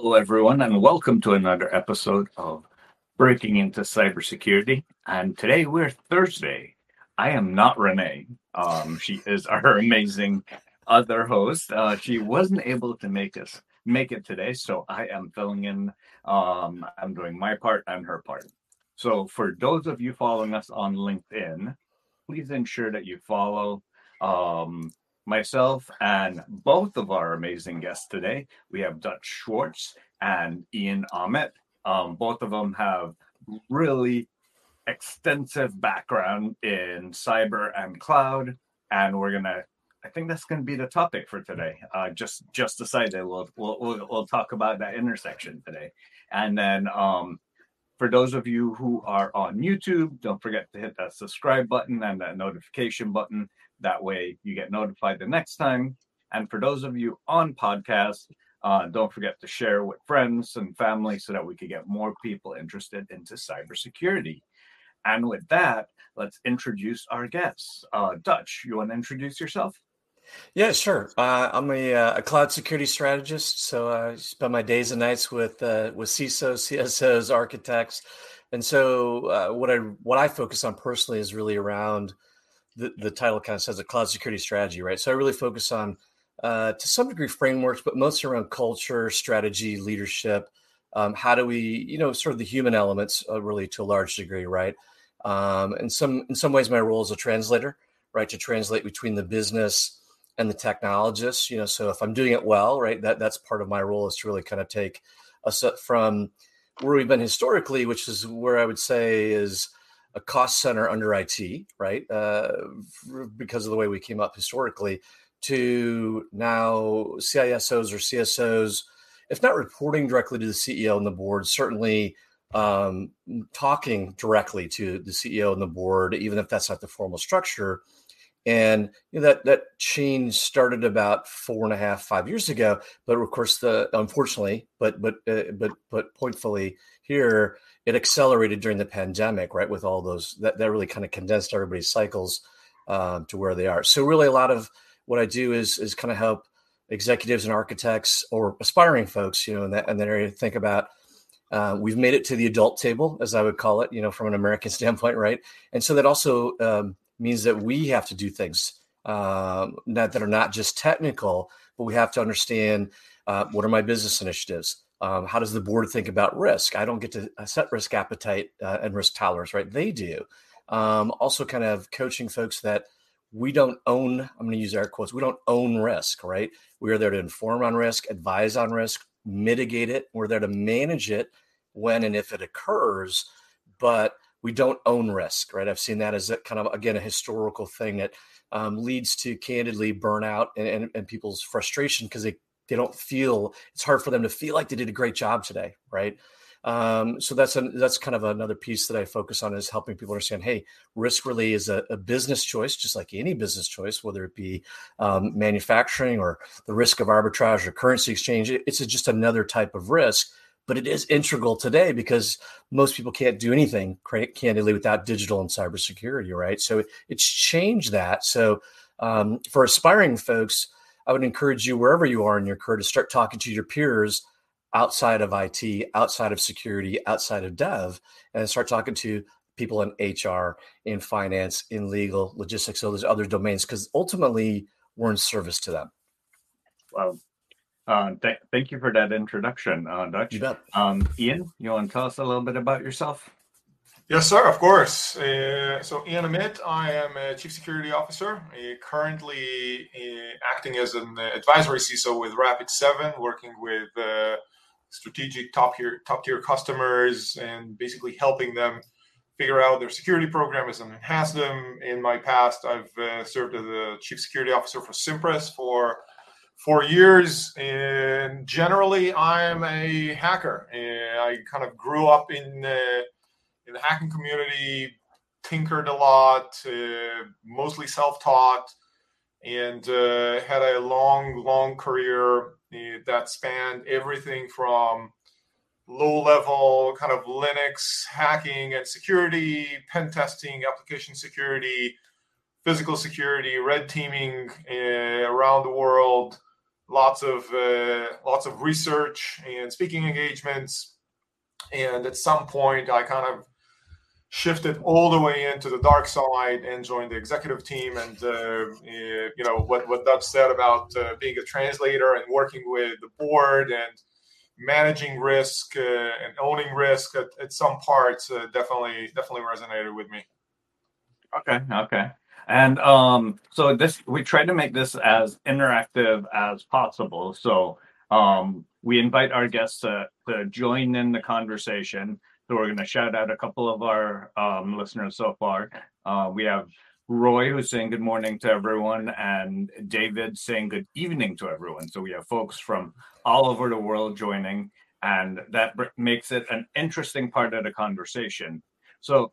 Hello, everyone, and welcome to another episode of Breaking into Cybersecurity. And today we're Thursday. I am not Renee. Um, she is our amazing other host. Uh, she wasn't able to make us make it today, so I am filling in. Um, I'm doing my part and her part. So, for those of you following us on LinkedIn, please ensure that you follow um, myself and both of our amazing guests today. We have Dutch Schwartz and Ian Amit. Um, both of them have really extensive background in cyber and cloud, and we're gonna. I think that's going to be the topic for today. Uh, just just decided we'll, we'll we'll we'll talk about that intersection today, and then um, for those of you who are on YouTube, don't forget to hit that subscribe button and that notification button. That way you get notified the next time. And for those of you on podcast, uh, don't forget to share with friends and family so that we could get more people interested into cybersecurity. And with that, let's introduce our guests. Uh, Dutch, you want to introduce yourself? Yeah, sure. Uh, I'm a, uh, a, cloud security strategist, so I spend my days and nights with uh, with CISOs, CSOs, architects, and so uh, what I what I focus on personally is really around the the title kind of says a cloud security strategy, right? So I really focus on uh, to some degree frameworks, but mostly around culture, strategy, leadership. Um, how do we, you know, sort of the human elements, uh, really to a large degree, right? Um, and some in some ways, my role is a translator, right, to translate between the business and the technologists. You know, so if I'm doing it well, right, that that's part of my role is to really kind of take us from where we've been historically, which is where I would say is a cost center under IT, right? Uh, because of the way we came up historically, to now CISOs or CSOs, if not reporting directly to the CEO and the board, certainly um, talking directly to the CEO and the board, even if that's not the formal structure, and you know, that that change started about four and a half, five years ago. But of course, the unfortunately, but but uh, but but pointfully here, it accelerated during the pandemic, right? With all those that that really kind of condensed everybody's cycles um, to where they are. So really, a lot of what I do is is kind of help executives and architects or aspiring folks, you know, in that in that area, think about. Uh, we've made it to the adult table, as I would call it, you know, from an American standpoint, right? And so that also um, means that we have to do things um, that, that are not just technical, but we have to understand uh, what are my business initiatives? Um, how does the board think about risk? I don't get to uh, set risk appetite uh, and risk tolerance, right? They do. Um, also, kind of coaching folks that we don't own, I'm going to use air quotes, we don't own risk, right? We are there to inform on risk, advise on risk, mitigate it. We're there to manage it when and if it occurs. But we don't own risk, right? I've seen that as a kind of again a historical thing that um, leads to candidly burnout and, and, and people's frustration because they they don't feel it's hard for them to feel like they did a great job today, right? Um, so that's that's kind of another piece that I focus on is helping people understand. Hey, risk really is a, a business choice, just like any business choice, whether it be um, manufacturing or the risk of arbitrage or currency exchange. It's a, just another type of risk but it is integral today because most people can't do anything candidly without digital and cybersecurity, right? So it's changed that. So um, for aspiring folks, I would encourage you wherever you are in your career to start talking to your peers outside of IT, outside of security, outside of dev, and start talking to people in HR, in finance, in legal, logistics, all those other domains, because ultimately we're in service to them. Well, uh, th- thank you for that introduction, uh, Dutch. You bet. Um, Ian, you want to tell us a little bit about yourself? Yes, sir, of course. Uh, so, Ian Amit, I am a Chief Security Officer, uh, currently uh, acting as an advisory CISO with Rapid7, working with uh, strategic top tier, top tier customers and basically helping them figure out their security programs and enhance them. In my past, I've served as a Chief Security Officer for Cimpress for for years and generally i'm a hacker and i kind of grew up in in the hacking community tinkered a lot uh, mostly self-taught and uh, had a long long career uh, that spanned everything from low level kind of linux hacking and security pen testing application security physical security red teaming uh, around the world lots of uh, lots of research and speaking engagements. And at some point, I kind of shifted all the way into the dark side and joined the executive team. And uh, you know what what Dutch said about uh, being a translator and working with the board and managing risk uh, and owning risk at, at some parts uh, definitely definitely resonated with me. Okay, okay. And um, so this we try to make this as interactive as possible. So um, we invite our guests to, to join in the conversation. So we're going to shout out a couple of our um, listeners so far. Uh, we have Roy who's saying good morning to everyone, and David saying good evening to everyone. So we have folks from all over the world joining, and that makes it an interesting part of the conversation. So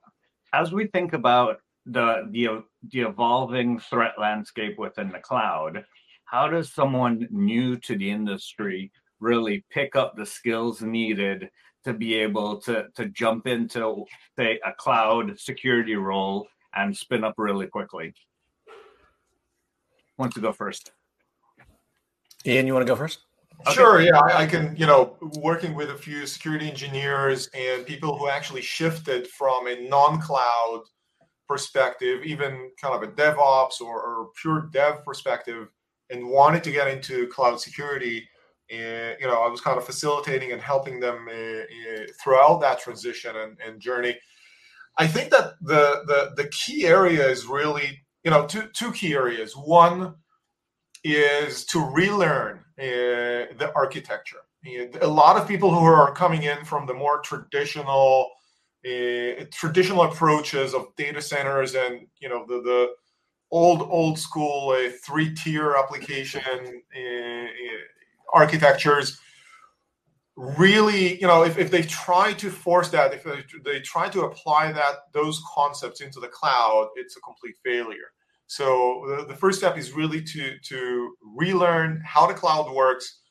as we think about the the the evolving threat landscape within the cloud how does someone new to the industry really pick up the skills needed to be able to to jump into say a cloud security role and spin up really quickly want to go first ian you want to go first Okay. Sure. Yeah, I, I, can. You know, working with a few security engineers and people who actually shifted from a non-cloud perspective, even kind of a DevOps or, or pure dev perspective, and wanted to get into cloud security, and you know, I was kind of facilitating and helping them uh, uh, throughout that transition and, and, journey. I think that the, the the key area is really, you know, two two key areas. One is to relearn uh, the architecture. A lot of people who are coming in from the more traditional uh, traditional approaches of data centers and you know the the old old school uh, three tier application architectures really you know if, if they try to force that if they, they try to apply that those concepts into the cloud it's a complete failure. So the, the first step is really to to relearn how the cloud works.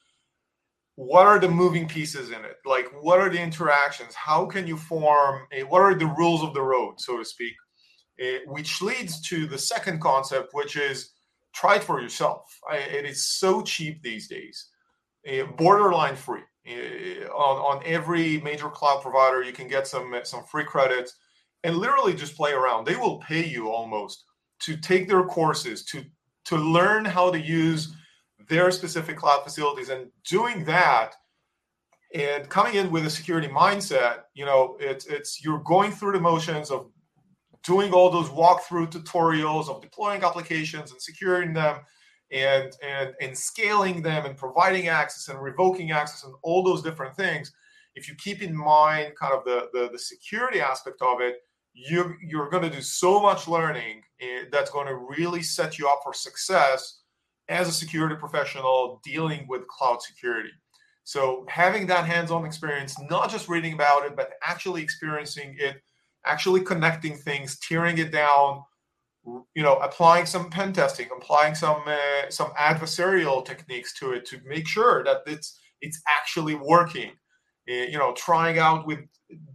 What are the moving pieces in it? Like what are the interactions? How can you form a what are the rules of the road so to speak? Uh, which leads to the second concept which is try it for yourself. I, it is so cheap these days borderline free. Uh, on, on every major cloud provider you can get some some free credits and literally just play around. They will pay you almost to take their courses to to learn how to use their specific cloud facilities. And doing that and coming in with a security mindset you know it's it's you're going through the motions of doing all those walkthrough tutorials of deploying applications and securing them and and and scaling them and providing access and revoking access and all those different things if you keep in mind kind of the the, the security aspect of it you you're going to do so much learning eh, that's going to really set you up for success as a security professional dealing with cloud security. So having that hands-on experience, not just reading about it, but actually experiencing it, actually connecting things, tearing it down, you know, applying some pen testing, applying some uh, some adversarial techniques to it to make sure that it's it's actually working. Uh, you know, trying out with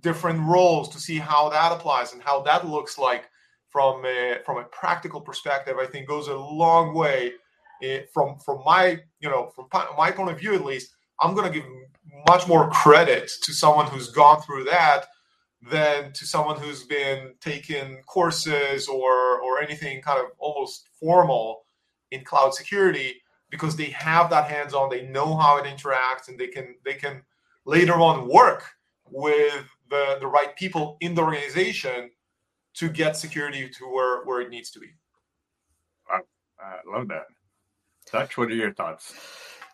different roles to see how that applies and how that looks like from a, from a practical perspective. I think goes a long way it, from from my you know from my point of view at least, I'm going to give much more credit to someone who's gone through that than to someone who's been taking courses or or anything kind of almost formal in cloud security because they have that hands on they know how it interacts and they can they can later on work with the the right people in the organization to get security to where where it needs to be. I, I love that. Dutch, what are your thoughts?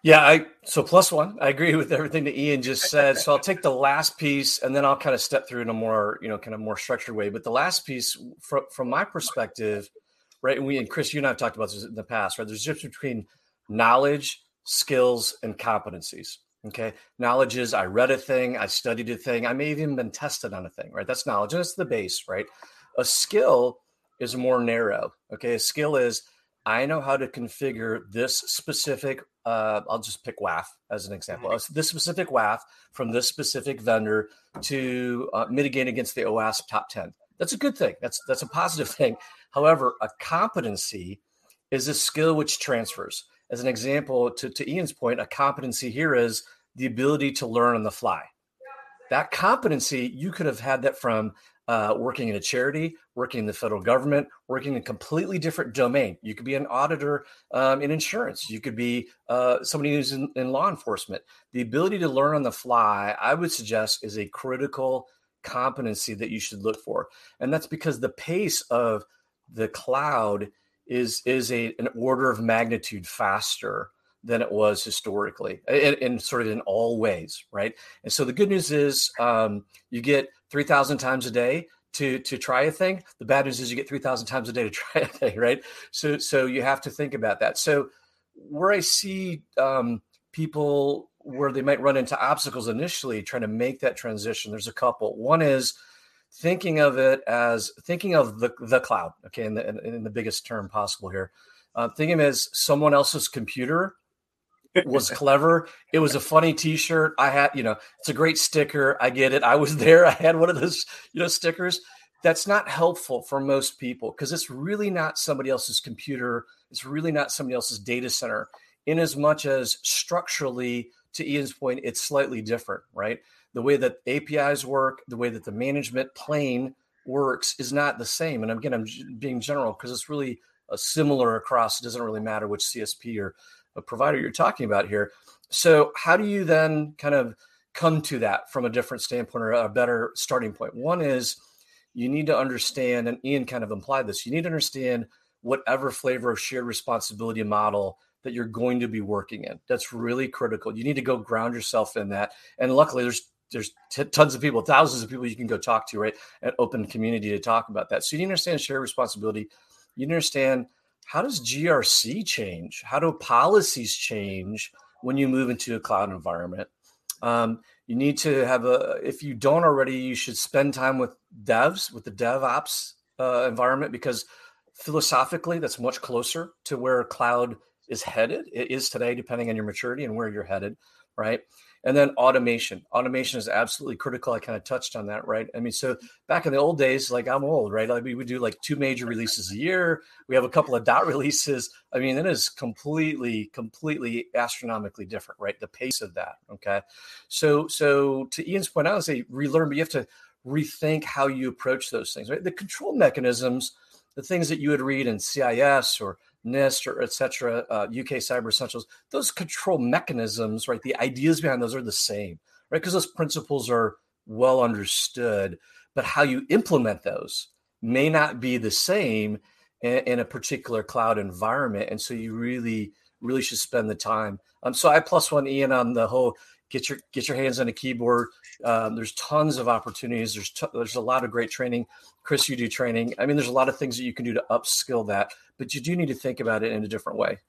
Yeah, I so plus one. I agree with everything that Ian just said. So I'll take the last piece and then I'll kind of step through in a more, you know, kind of more structured way. But the last piece from from my perspective, right? And we and Chris, you and I have talked about this in the past, right? There's a difference between knowledge, skills, and competencies. Okay. Knowledge is I read a thing, I studied a thing, I may have even been tested on a thing, right? That's knowledge. And that's the base, right? A skill is more narrow. Okay. A skill is I know how to configure this specific, uh, I'll just pick WAF as an example, this specific WAF from this specific vendor to uh, mitigate against the OWASP top 10. That's a good thing. That's, that's a positive thing. However, a competency is a skill which transfers. as an example, to, to Ian's point, a competency here is the ability to learn on the fly. That competency, you could have had that from uh, working in a charity, working in the federal government, working in a completely different domain. You could be an auditor um, in insurance. You could be uh, somebody who's in, in law enforcement. The ability to learn on the fly, I would suggest, is a critical competency that you should look for, and that's because the pace of the cloud is is a an order of magnitude faster than it was historically, and, sort of in all ways, right? And so the good news is um, you get three thousand times a day to to try a thing. The bad news is you get three thousand times a day to try a thing, right? So so you have to think about that. So where I see um, people where they might run into obstacles initially trying to make that transition, there's a couple. One is thinking of it as thinking of the the cloud, okay, in the in, in the biggest term possible here. Uh, thinking as someone else's computer was clever. It was a funny T-shirt. I had, you know, it's a great sticker. I get it. I was there. I had one of those, you know, stickers. That's not helpful for most people because it's really not somebody else's computer. It's really not somebody else's data center. In as much as structurally, to Ian's point, it's slightly different, right? The way that APIs work, the way that the management plane works is not the same. And again, I'm being general because it's really a similar across. It doesn't really matter which CSP or a provider you're talking about here. So, how do you then kind of come to that from a different standpoint or a better starting point? One is you need to understand, and Ian kind of implied this, you need to understand whatever flavor of shared responsibility model that you're going to be working in. That's really critical. You need to go ground yourself in that. And luckily, there's there's t- tons of people, thousands of people you can go talk to, right? An open community to talk about that. So you understand shared responsibility. You understand how does GRC change? How do policies change when you move into a cloud environment? Um, you need to have a, if you don't already, you should spend time with devs, with the DevOps uh, environment, because philosophically, that's much closer to where cloud is headed. It is today, depending on your maturity and where you're headed, right? And then automation. Automation is absolutely critical. I kind of touched on that, right? I mean, so back in the old days, like I'm old, right? Like we would do like two major releases a year. We have a couple of dot releases. I mean, it is completely, completely astronomically different, right? The pace of that. Okay. So, so to Ian's point, I would say relearn, but you have to rethink how you approach those things, right? The control mechanisms, the things that you would read in CIS or NIST or et cetera, uh, UK Cyber Essentials, those control mechanisms, right? The ideas behind those are the same, right? Because those principles are well understood, but how you implement those may not be the same in, in a particular cloud environment. And so you really, really should spend the time. Um, so I plus one Ian on the whole get your get your hands on a keyboard. Um, there's tons of opportunities. There's t- there's a lot of great training. Chris, you do training. I mean, there's a lot of things that you can do to upskill that, but you do need to think about it in a different way.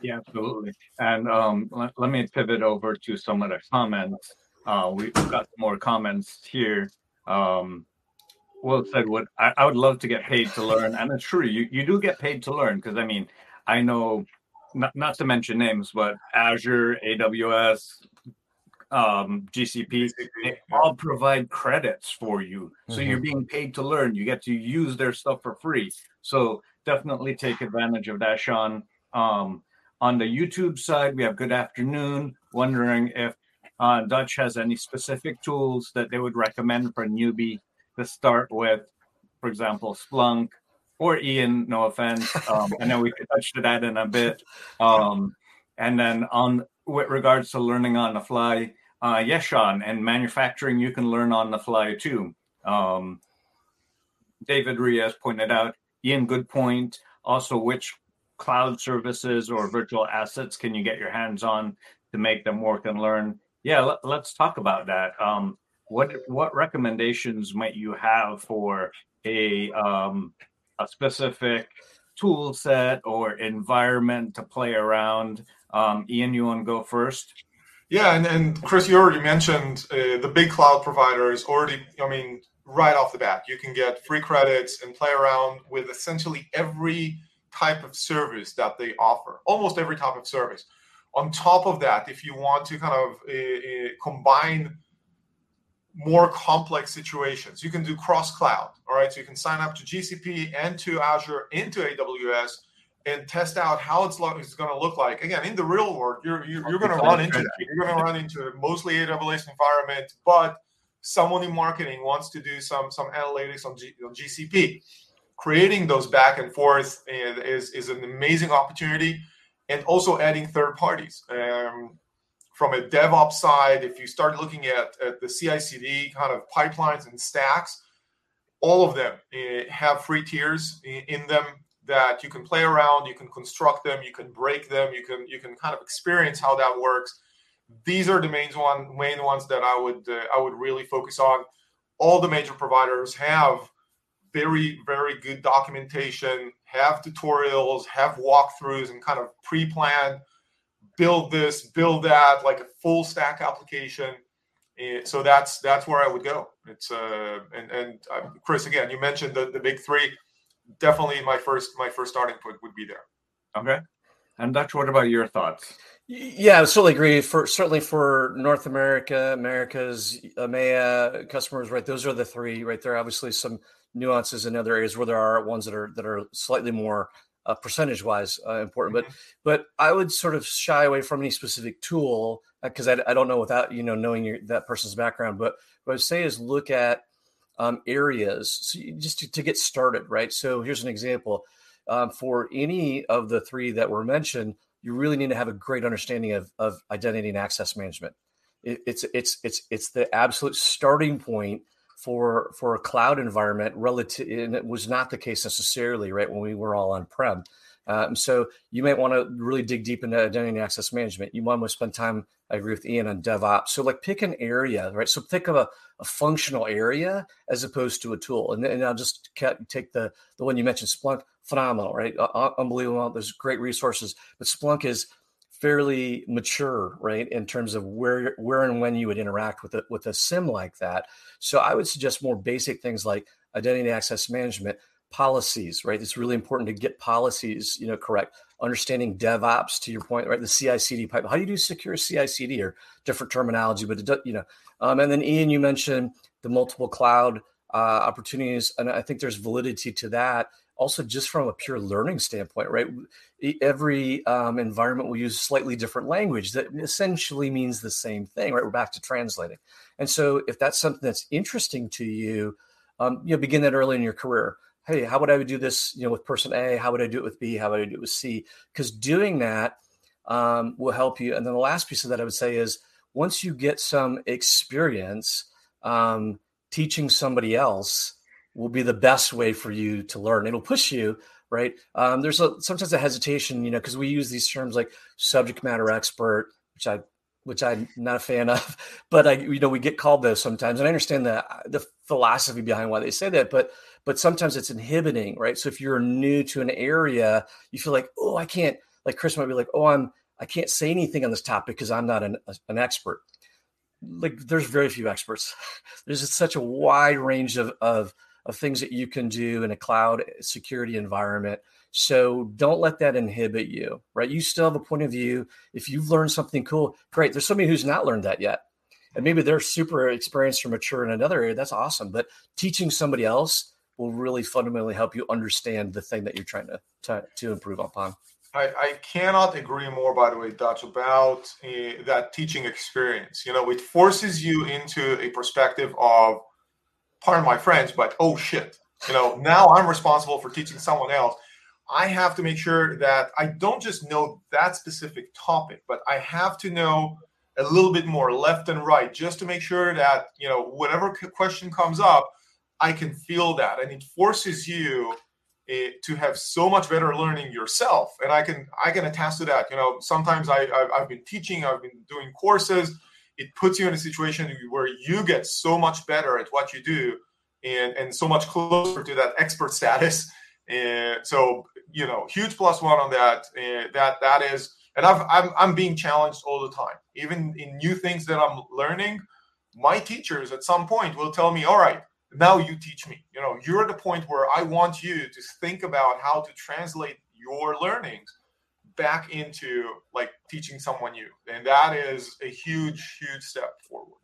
Yeah, absolutely. And um, let, let, me pivot over to some of the comments. Uh, we've got more comments here. Um, Will said, "What I, I, would love to get paid to learn," and it's true. You you do get paid to learn because I mean, I know not, not to mention names, but Azure, AWS, um, GCP, they all provide credits for you. So mm-hmm. you're being paid to learn. You get to use their stuff for free. So definitely take advantage of that, Sean. Um, on the YouTube side, we have Good Afternoon, wondering if uh, Dutch has any specific tools that they would recommend for a newbie to start with. For example, Splunk, or Ian, no offense. Um, I know we could touch to that in a bit. Um, and then on with regards to learning on the fly, uh, yes, Sean, and manufacturing you can learn on the fly too. Um, David Riaz pointed out, Ian, good point. Also, which cloud services or virtual assets can you get your hands on to make them work and learn? Yeah, let, us talk about that. Um, what what recommendations might you have for a um, a specific tool set or environment to play around. Um, Ian, you want to go first? Yeah, and, and Chris, you already mentioned uh, the big cloud providers already, I mean, right off the bat, you can get free credits and play around with essentially every type of service that they offer, almost every type of service. On top of that, if you want to kind of uh, uh, combine more complex situations. You can do cross cloud. All right. So you can sign up to GCP and to Azure into AWS and test out how it's, lo- it's going to look like. Again, in the real world, you're you're, you're going to run into you're going to run into mostly AWS environment, but someone in marketing wants to do some some analytics on, G, on GCP. Creating those back and forth is is an amazing opportunity, and also adding third parties. Um, from a DevOps side, if you start looking at, at the CI/CD kind of pipelines and stacks, all of them uh, have free tiers in, in them that you can play around, you can construct them, you can break them, you can you can kind of experience how that works. These are the main one main ones that I would uh, I would really focus on. All the major providers have very very good documentation, have tutorials, have walkthroughs, and kind of pre-planned build this, build that, like a full stack application. So that's that's where I would go. It's uh and and uh, Chris again, you mentioned the the big three definitely my first my first starting point would be there. Okay. And Dutch, what about your thoughts? Yeah, I certainly agree. For certainly for North America, Americas, EMEA customers, right? Those are the three, right? There are obviously some nuances in other areas where there are ones that are that are slightly more uh, percentage wise uh, important. Mm-hmm. But but I would sort of shy away from any specific tool because uh, I, I don't know without you know knowing your, that person's background. But what I would say is look at um, areas so just to, to, get started, right? So here's an example. Um, for any of the three that were mentioned, you really need to have a great understanding of, of identity and access management. It, it's it's it's it's the absolute starting point for for a cloud environment. Relative, and it was not the case necessarily, right? When we were all on prem. Um, so you might want to really dig deep into identity and access management. You want to spend time, I agree with Ian, on DevOps. So like pick an area, right? So of a, a functional area as opposed to a tool. And, and I'll just take the, the one you mentioned, Splunk, phenomenal, right? Uh, unbelievable. There's great resources, but Splunk is fairly mature, right, in terms of where where and when you would interact with a with a SIEM like that. So I would suggest more basic things like identity access management, policies, right? It's really important to get policies, you know, correct. Understanding DevOps, to your point, right? The CI/CD pipe. How do you do secure CI/CD or different terminology? But it does, you know, um, and then Ian, you mentioned the multiple cloud uh, opportunities, and I think there's validity to that. Also, just from a pure learning standpoint, right? Every um, environment will use slightly different language that essentially means the same thing, right? We're back to translating, and so if that's something that's interesting to you, um, you know, begin that early in your career hey, how would I do this, you know, with person A? How would I do it with B? How would I do it with C? Because doing that um, will help you. And then the last piece of that I would say is once you get some experience, um, teaching somebody else will be the best way for you to learn. It'll push you, right? Um, there's a, sometimes a hesitation, you know, because we use these terms like subject matter expert, which I which I'm not a fan of, but I, you know, we get called those sometimes, and I understand the the philosophy behind why they say that, but but sometimes it's inhibiting, right? So if you're new to an area, you feel like, oh, I can't. Like Chris might be like, oh, I'm I can't say anything on this topic because I'm not an an expert. Like there's very few experts. There's such a wide range of of of things that you can do in a cloud security environment. So don't let that inhibit you, right? You still have a point of view. If you've learned something cool, great. There's somebody who's not learned that yet. And maybe they're super experienced or mature in another area. That's awesome. But teaching somebody else will really fundamentally help you understand the thing that you're trying to, to, to improve upon. I, I, cannot agree more, by the way, Dutch, about uh, that teaching experience. You know, it forces you into a perspective of, pardon my friends, but oh shit, you know, now I'm responsible for teaching someone else. I have to make sure that I don't just know that specific topic, but I have to know a little bit more left and right just to make sure that, you know, whatever question comes up, I can feel that, and it forces you uh, to have so much better learning yourself. And I can I can attest to that. You know, sometimes I I've been teaching, I've been doing courses. It puts you in a situation where you get so much better at what you do, and and so much closer to that expert status. And so you know, huge plus one on that. That that is, and I've, I'm I'm being challenged all the time, even in new things that I'm learning. My teachers at some point will tell me, "All right, now you teach me you know you're at the point where i want you to think about how to translate your learnings back into like teaching someone new and that is a huge huge step forward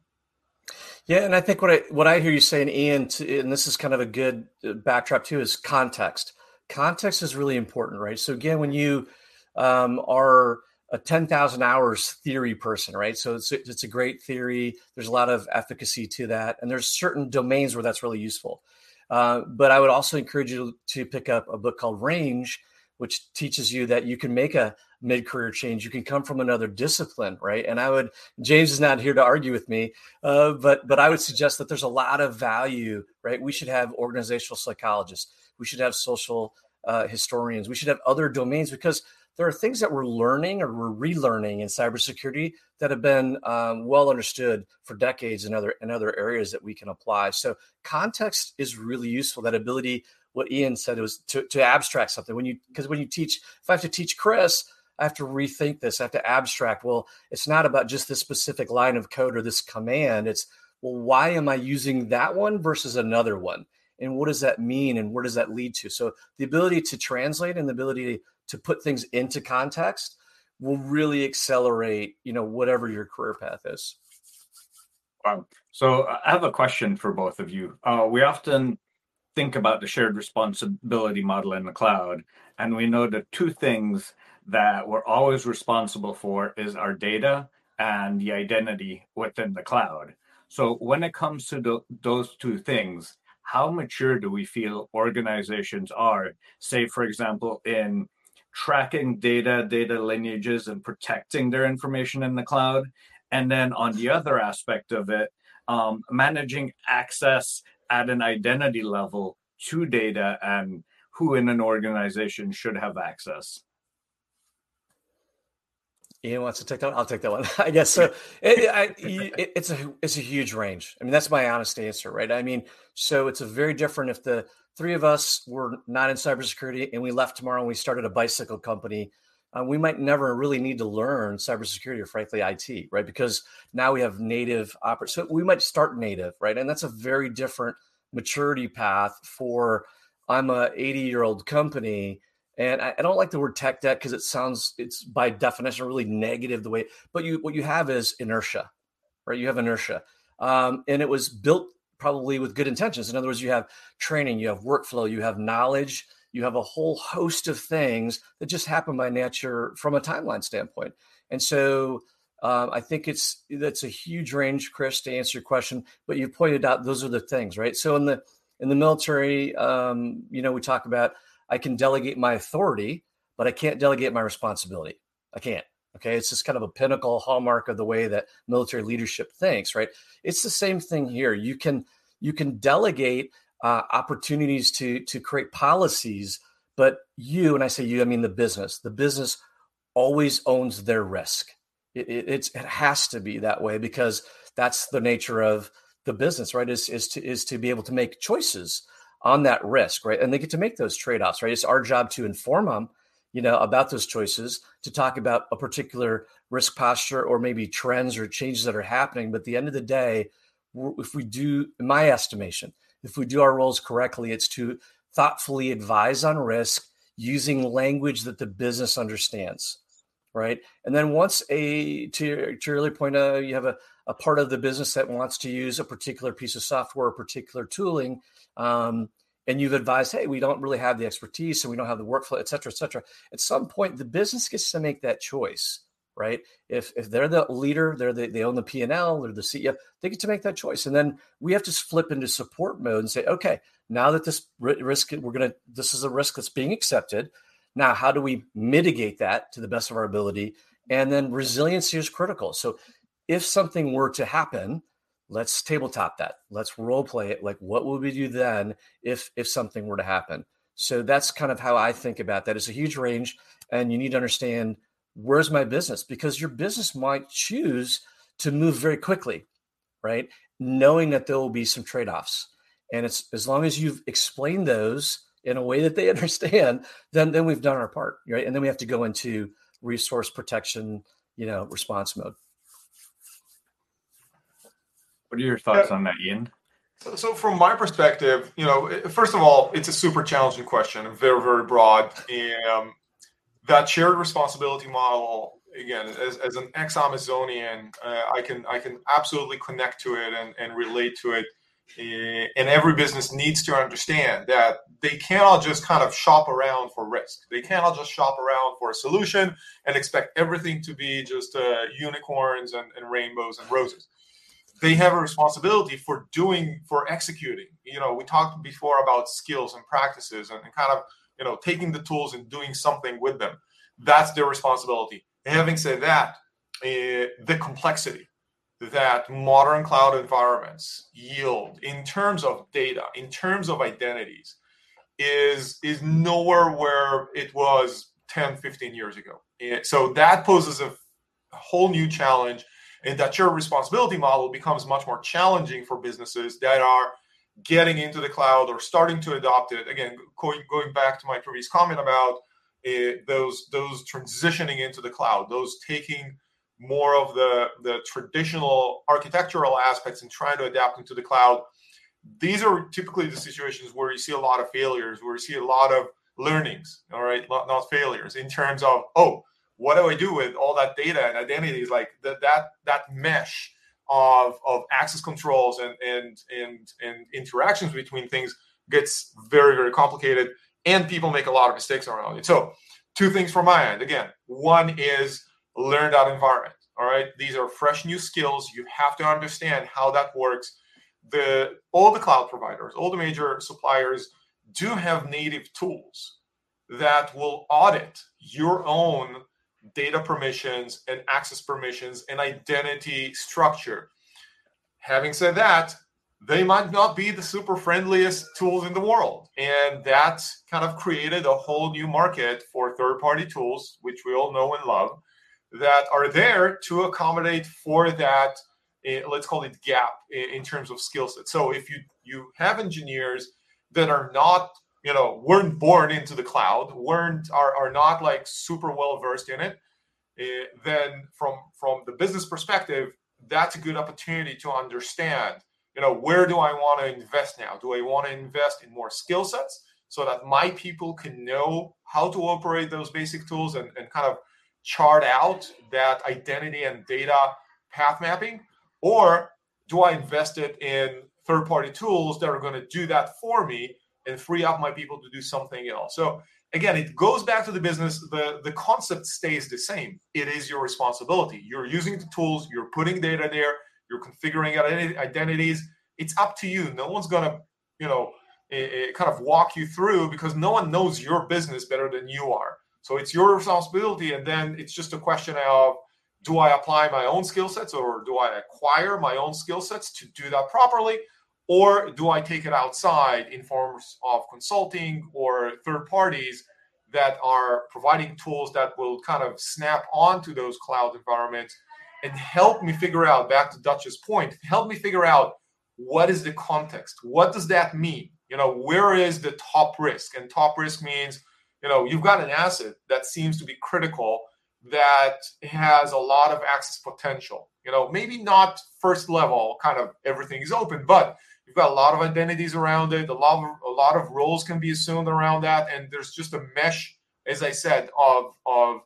yeah and i think what i what i hear you saying ian to, and this is kind of a good uh, backdrop too is context context is really important, right? So again, when you um, are a 10,000 hours theory person, right? So it's, it's a great theory. There's a lot of efficacy to that. And there's certain domains where that's really useful. Uh, but I would also encourage you to pick up a book called Range, which teaches you that you can make a mid-career change. You can come from another discipline, right? And I would James is not here to argue with me, uh, but but I would suggest that there's a lot of value, right? We should have organizational psychologists. We should have social uh, historians. We should have other domains because there are things that we're learning or we're relearning in cybersecurity that have been um, well understood for decades in other in other areas that we can apply. So context is really useful. That ability, what Ian said, It was to, to abstract something. When you because when you teach, if I have to teach Chris, I have to rethink this. I have to abstract. Well, it's not about just this specific line of code or this command. It's well, why am I using that one versus another one? And what does that mean? And where does that lead to? So the ability to translate and the ability to put things into context will really accelerate, you know, whatever your career path is. Wow. So I have a question for both of you. Uh, we often think about the shared responsibility model in the cloud, and we know the two things that we're always responsible for is our data and the identity within the cloud. So when it comes to the, those two things, how mature do we feel organizations are? Say, for example, in tracking data, data lineages, and protecting their information in the cloud. And then on the other aspect of it, um, managing access at an identity level to data and who in an organization should have access. Ian wants to take that. One? I'll take that one. I guess so. It, I, it, it's a it's a huge range. I mean, that's my honest answer, right? I mean, so it's a very different if the three of us were not in cybersecurity and we left tomorrow and we started a bicycle company, uh, we might never really need to learn cybersecurity or frankly IT, right? Because now we have native oper- so we might start native, right? And that's a very different maturity path for I'm a 80 year old company. And I, I, don't like the word tech debt because it sounds it's by definition really negative the way. But you what you have is inertia, right? You have inertia, um, and it was built probably with good intentions. In other words, you have training, you have workflow, you have knowledge, you have a whole host of things that just happen by nature from a timeline standpoint. And so um, I think it's that's a huge range, Chris, to answer your question. But you pointed out those are the things, right? So in the in the military, um, you know, we talk about I can delegate my authority, but I can't delegate my responsibility. I can't. Okay. It's just kind of a pinnacle hallmark of the way that military leadership thinks, right? It's the same thing here. You can you can delegate uh, opportunities to to create policies, but you and I say you, I mean the business. The business always owns their risk. It, it, it has to be that way because that's the nature of the business, right? Is is to is to be able to make choices on that risk, right? And they get to make those trade offs, right? It's our job to inform them you know, about those choices, to talk about a particular risk posture or maybe trends or changes that are happening. But at the end of the day, if we do, in my estimation, if we do our roles correctly, it's to thoughtfully advise on risk using language that the business understands, right? And then once a to, to your earlier point, uh, you have a, a part of the business that wants to use a particular piece of software, a particular tooling. Um, and you've advised, hey, we don't really have the expertise and we don't have the workflow, et cetera, et cetera. At some point, the business gets to make that choice, right? If if they're the leader, they're the, they own the P and L, they're the CEO, they get to make that choice. And then we have to flip into support mode and say, okay, now that this risk, we're gonna, this is a risk that's being accepted. Now, how do we mitigate that to the best of our ability? And then resiliency is critical. So if something were to happen, let's tabletop that let's role play it like what would we do then if if something were to happen so that's kind of how i think about that it's a huge range and you need to understand where's my business because your business might choose to move very quickly right knowing that there will be some trade-offs and it's as long as you've explained those in a way that they understand then then we've done our part right and then we have to go into resource protection you know response mode what are your thoughts yeah. on that, Ian? So, so, from my perspective, you know, first of all, it's a super challenging question, very, very broad. Um, that shared responsibility model, again, as, as an ex-Amazonian, uh, I can I can absolutely connect to it and, and relate to it. Uh, and every business needs to understand that they cannot just kind of shop around for risk. They cannot just shop around for a solution and expect everything to be just uh, unicorns and, and rainbows and roses. They have a responsibility for doing, for executing. You know, we talked before about skills and practices and, and kind of, you know, taking the tools and doing something with them. That's their responsibility. Having said that, uh, the complexity that modern cloud environments yield in terms of data, in terms of identities, is is nowhere where it was 10, 15 years ago. So that poses a whole new challenge, and that your responsibility model becomes much more challenging for businesses that are getting into the cloud or starting to adopt it. Again, going, going back to my previous comment about uh, those those transitioning into the cloud, those taking more of the, the traditional architectural aspects and trying to adapt into the cloud. These are typically the situations where you see a lot of failures, where you see a lot of learnings, all right, not, not failures in terms of, oh, what do I do with all that data and identities? Like that that that mesh of of access controls and and and and interactions between things gets very, very complicated and people make a lot of mistakes around it. So two things from my end. Again, one is learn that environment. All right. These are fresh new skills. You have to understand how that works. The all the cloud providers, all the major suppliers do have native tools that will audit your own data permissions and access permissions and identity structure. Having said that, they might not be the super friendliest tools in the world. And that kind of created a whole new market for third party tools, which we all know and love that are there to accommodate for that uh, let's call it gap in, in terms of skill set so if you you have engineers that are not you know weren't born into the cloud weren't are, are not like super well versed in it uh, then from from the business perspective that's a good opportunity to understand you know where do i want to invest now do i want to invest in more skill sets so that my people can know how to operate those basic tools and, and kind of chart out that identity and data path mapping? Or do I invest it in third party tools that are going to do that for me and free up my people to do something else? So again, it goes back to the business. The, the concept stays the same. It is your responsibility. You're using the tools, you're putting data there, you're configuring identities. It's up to you. No one's going to, you know, eh, eh, kind of walk you through because no one knows your business better than you are. So it's your responsibility. And then it's just a question of do I apply my own skill sets or do I acquire my own skill sets to do that properly? Or do I take it outside in forms of consulting or third parties that are providing tools that will kind of snap onto those cloud environments and help me figure out, back to Dutch's point, help me figure out what is the context? What does that mean? You know, where is the top risk? And top risk means you know you've got an asset that seems to be critical that has a lot of access potential you know maybe not first level kind of everything is open but you've got a lot of identities around it. A lot of a lot of roles can be assumed around that. And there's just a mesh as i said of of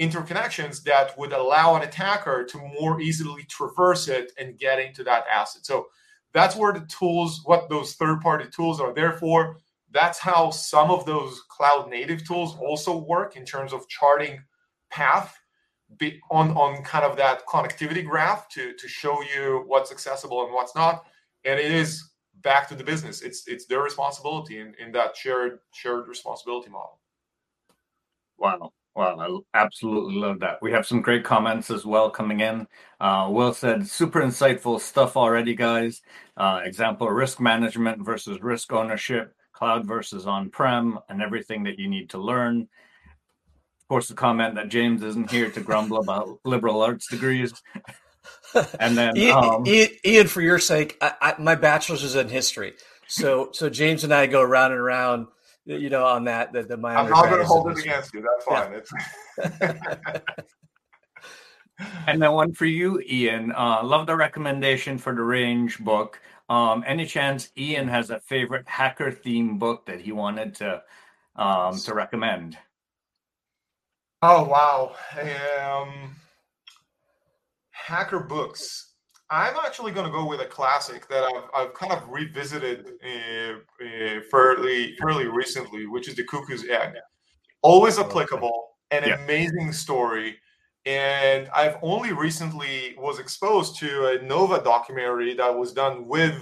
interconnections that would allow an attacker to more easily traverse it and get into that asset. So that's where the tools what those third party tools are there for. That's how some of those cloud native tools also work in terms of charting path on on kind of that connectivity graph to to show you what's accessible and what's not and it is back to the business. It's it's their responsibility in, in that shared shared responsibility model. Wow. Wow. I absolutely love that. We have some great comments as well coming in. Uh, will said super insightful stuff already guys. Uh, example risk management versus risk ownership cloud versus on-prem and everything that you need to learn. Of course, the comment that James isn't here to grumble about liberal arts degrees. and then Ian, um, Ian, Ian, for your sake, I, I, my bachelor's is in history, so so James and I go around and around, you know, on that. That, that my I'm not going to hold it against you. That's fine. Yeah. and then one for you, Ian. Uh, love the recommendation for the range book. Um, any chance Ian has a favorite hacker theme book that he wanted to um, to recommend? Oh wow, um, hacker books. I'm actually going to go with a classic that I've, I've kind of revisited uh, uh, fairly fairly recently, which is the Cuckoo's Egg. Always applicable, an yeah. amazing story, and I've only recently was exposed to a Nova documentary that was done with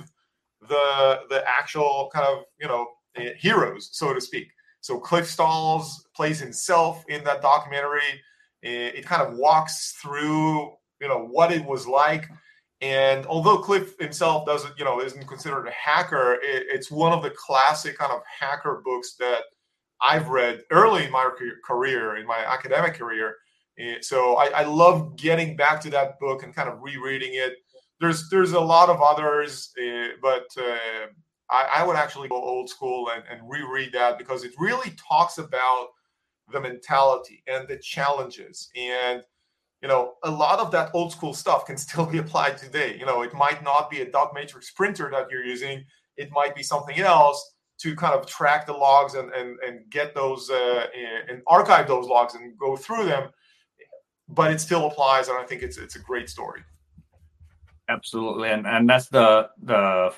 the the actual kind of you know uh, heroes, so to speak. So Cliff Stoll plays himself in that documentary. It, it kind of walks through you know what it was like and although Cliff himself doesn't, you know, isn't considered a hacker, it, it's one of the classic kind of hacker books that I've read early in my career, in my academic career. So I, I love getting back to that book and kind of rereading it. There's there's a lot of others, uh, but uh, I, I, would actually go old school and, and reread that because it really talks about the mentality and the challenges and you know, a lot of that old school stuff can still be applied today. You know, it might not be a dot matrix printer that you're using, it might be something else to kind of track the logs and and, and get those uh, and archive those logs and go through them. But it still applies, and I think it's it's a great story. Absolutely, and and that's the the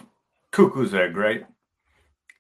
cuckoo's egg, right?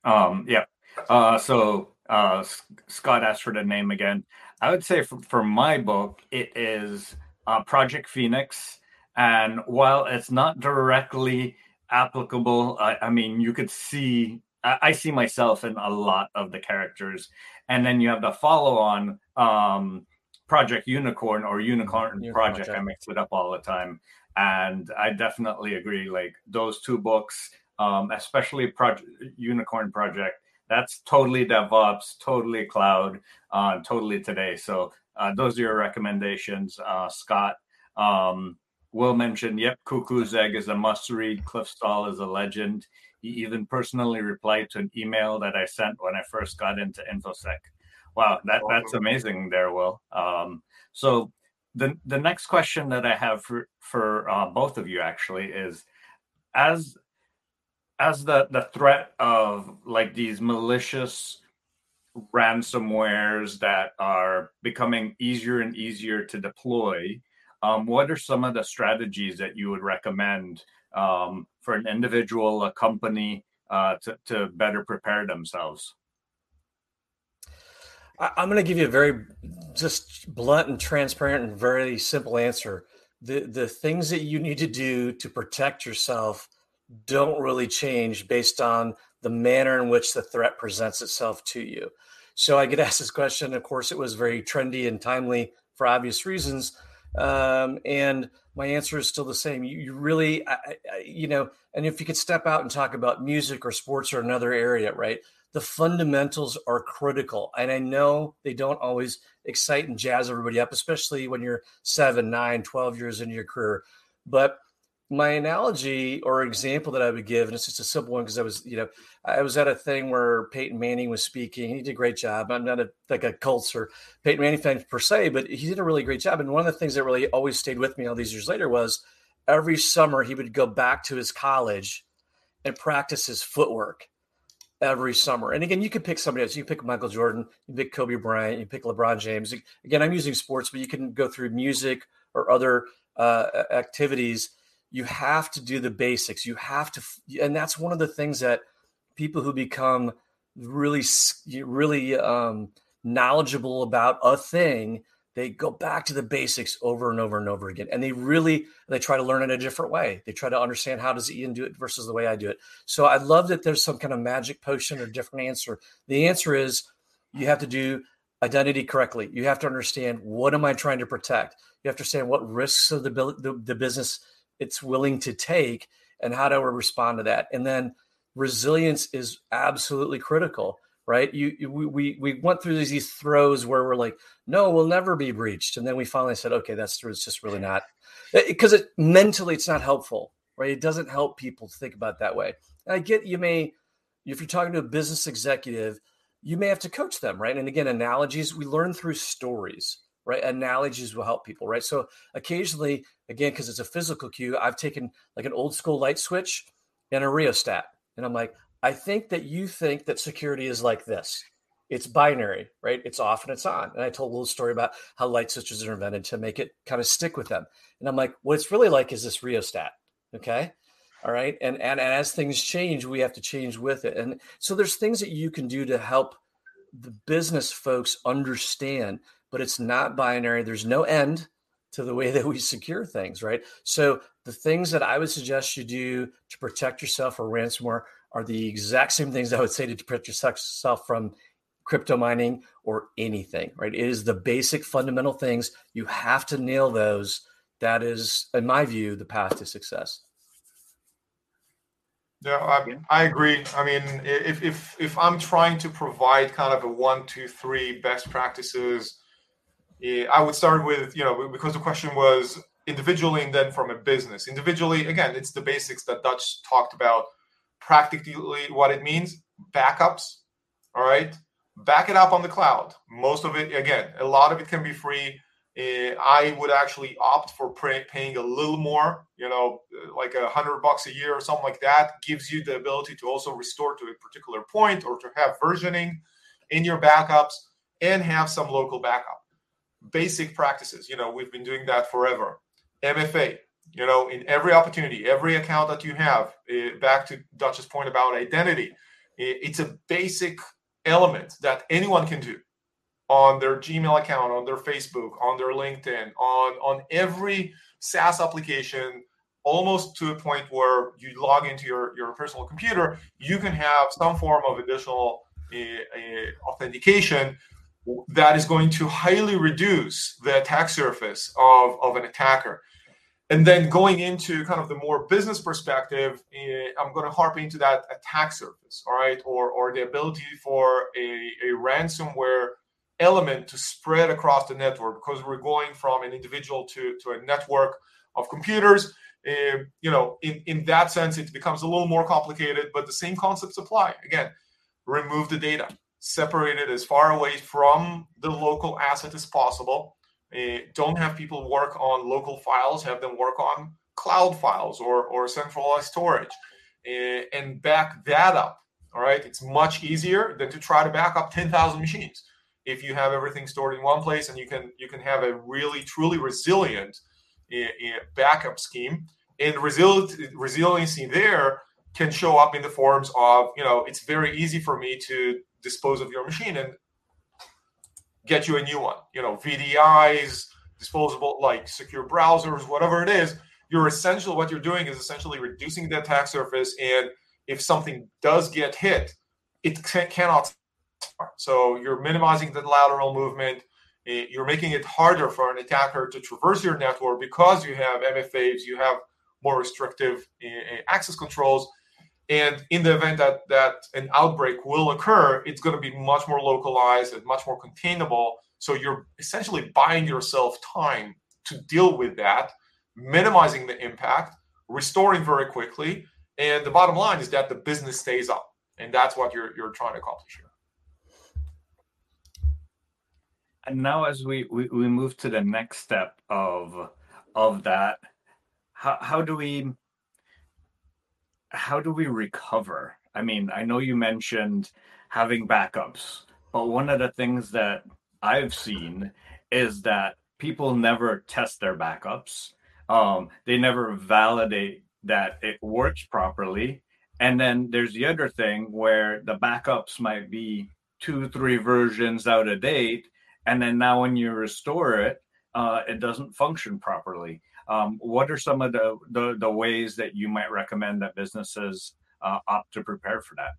Um, yeah. Uh, so uh, Scott asked for the name again. I would say for, for my book, it is uh, Project Phoenix. And while it's not directly applicable, I, I mean, you could see, I, I, see myself in a lot of the characters. And then you have the follow on um, Project Unicorn or Unicorn Project. Project. I mix it up all the time. And I definitely agree. Like those two books, um, especially Project Unicorn Project, that's totally DevOps, totally cloud, uh, totally today. So uh, those are your recommendations, uh, Scott. Um, Will mentioned, yep, Cuckoo's Egg is a must read. Cliff Stoll is a legend. He even personally replied to an email that I sent when I first got into InfoSec. Wow, that, that's amazing there, Will. Um, so the, the next question that I have for, for uh, both of you actually is as as the the threat of like these malicious ransomwares that are becoming easier and easier to deploy um, what are some of the strategies that you would recommend um, for an individual a company uh, to, to better prepare themselves? I'm going to give you a very just blunt and transparent and very simple answer. The the things that you need to do to protect yourself don't really change based on the manner in which the threat presents itself to you. So I get asked this question. Of course, it was very trendy and timely for obvious reasons. Um, and my answer is still the same. You, you really, I, I, you know, and if you could step out and talk about music or sports or another area, right? The fundamentals are critical. And I know they don't always excite and jazz everybody up, especially when you're seven, nine, 12 years into your career. But my analogy or example that I would give, and it's just a simple one because I was, you know, I was at a thing where Peyton Manning was speaking. He did a great job. I'm not a, like a Colts or Peyton Manning fan per se, but he did a really great job. And one of the things that really always stayed with me all these years later was every summer he would go back to his college and practice his footwork every summer. And again, you could pick somebody else. You pick Michael Jordan, you pick Kobe Bryant, you pick LeBron James. Again, I'm using sports, but you can go through music or other uh, activities you have to do the basics. You have to, and that's one of the things that people who become really, really um, knowledgeable about a thing, they go back to the basics over and over and over again, and they really they try to learn in a different way. They try to understand how does Ian do it versus the way I do it. So I love that there's some kind of magic potion or different answer. The answer is you have to do identity correctly. You have to understand what am I trying to protect. You have to understand what risks of the, the, the business it's willing to take and how do we respond to that? And then resilience is absolutely critical right? You, you we we went through these these throws where we're like no we'll never be breached. And then we finally said okay that's true it's just really not eh, because it, it mentally it's not helpful right? It doesn't help people to think about that way. And i get you may if you're talking to a business executive you may have to coach them right? And again analogies we learn through stories right? Analogies will help people, right? So occasionally, again, because it's a physical cue, I've taken like an old school light switch and a rheostat. And I'm like, I think that you think that security is like this. It's binary, right? It's off and it's on. And I told a little story about how light switches are invented to make it kind of stick with them. And I'm like, what it's really like is this rheostat. Okay. All right. And, and, and as things change, we have to change with it. And so there's things that you can do to help the business folks understand, but it's not binary. There's no end to the way that we secure things, right? So the things that I would suggest you do to protect yourself from ransomware are the exact same things I would say to protect yourself from crypto mining or anything, right? It is the basic fundamental things. You have to nail those. That is, in my view, the path to success. Yeah, I, I agree. I mean, if, if if I'm trying to provide kind of a one, two, three best practices, I would start with you know because the question was individually and then from a business. Individually, again, it's the basics that Dutch talked about. Practically, what it means: backups. All right, back it up on the cloud. Most of it, again, a lot of it can be free. Uh, I would actually opt for pay, paying a little more, you know, like a hundred bucks a year or something like that. Gives you the ability to also restore to a particular point or to have versioning in your backups and have some local backup. Basic practices, you know, we've been doing that forever. MFA, you know, in every opportunity, every account that you have, uh, back to Dutch's point about identity, it's a basic element that anyone can do on their Gmail account, on their Facebook, on their LinkedIn, on, on every SaaS application, almost to a point where you log into your, your personal computer, you can have some form of additional uh, uh, authentication that is going to highly reduce the attack surface of, of an attacker. And then going into kind of the more business perspective, uh, I'm going to harp into that attack surface, all right, or, or the ability for a, a ransomware element to spread across the network because we're going from an individual to, to a network of computers. Uh, you know, in, in that sense, it becomes a little more complicated, but the same concepts apply. Again, remove the data, separate it as far away from the local asset as possible. Uh, don't have people work on local files, have them work on cloud files or, or centralized storage uh, and back that up. All right. It's much easier than to try to back up 10,000 machines if you have everything stored in one place and you can you can have a really truly resilient uh, backup scheme and resil- resiliency there can show up in the forms of you know it's very easy for me to dispose of your machine and get you a new one you know vdis disposable like secure browsers whatever it is you're essential. what you're doing is essentially reducing the attack surface and if something does get hit it can, cannot so you're minimizing the lateral movement. Eh, you're making it harder for an attacker to traverse your network because you have MFAs, you have more restrictive eh, eh, access controls. And in the event that, that an outbreak will occur, it's going to be much more localized and much more containable. So you're essentially buying yourself time to deal with that, minimizing the impact, restoring very quickly. And the bottom line is that the business stays up. And that's what you're, you're trying to accomplish here. And now, as we, we, we move to the next step of of that, how how do we how do we recover? I mean, I know you mentioned having backups, but one of the things that I've seen is that people never test their backups. Um, they never validate that it works properly. And then there's the other thing where the backups might be two, three versions out of date and then now when you restore it, uh, it doesn't function properly. Um, what are some of the, the, the ways that you might recommend that businesses uh, opt to prepare for that?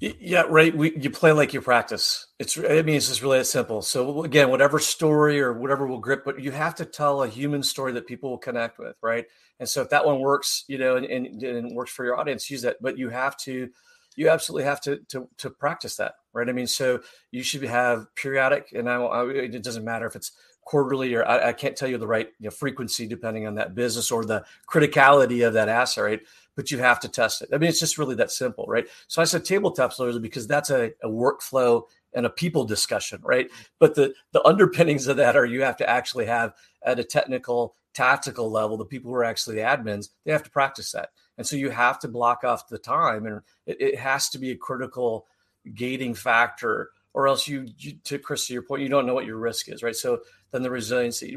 Yeah, right. We, you play like you practice. It's I mean it's just really that simple. So again, whatever story or whatever will grip, but you have to tell a human story that people will connect with, right? And so if that one works, you know, and, and, and works for your audience, use that. But you have to you absolutely have to to to practice that, right? I mean, so you should have periodic, and I, I it doesn't matter if it's quarterly or I, I, can't tell you the right you know, frequency depending on that business or the criticality of that asset, right? But you have to test it. I mean, it's just really that simple, right? So I said tabletops because that's a, a workflow and a people discussion, right? But the the underpinnings of that are you have to actually have at a technical, tactical level, the people who are actually the admins, they have to practice that. And so you have to block off the time, and it, it has to be a critical gating factor, or else you, you, to Chris, to your point, you don't know what your risk is, right? So then the resiliency.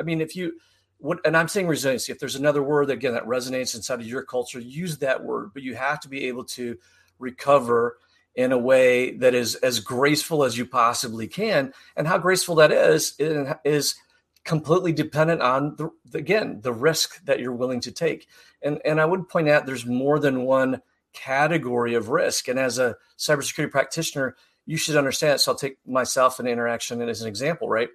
I mean, if you what and i'm saying resiliency if there's another word again that resonates inside of your culture use that word but you have to be able to recover in a way that is as graceful as you possibly can and how graceful that is is completely dependent on the, again the risk that you're willing to take and and i would point out there's more than one category of risk and as a cybersecurity practitioner you should understand so i'll take myself and interaction as an example right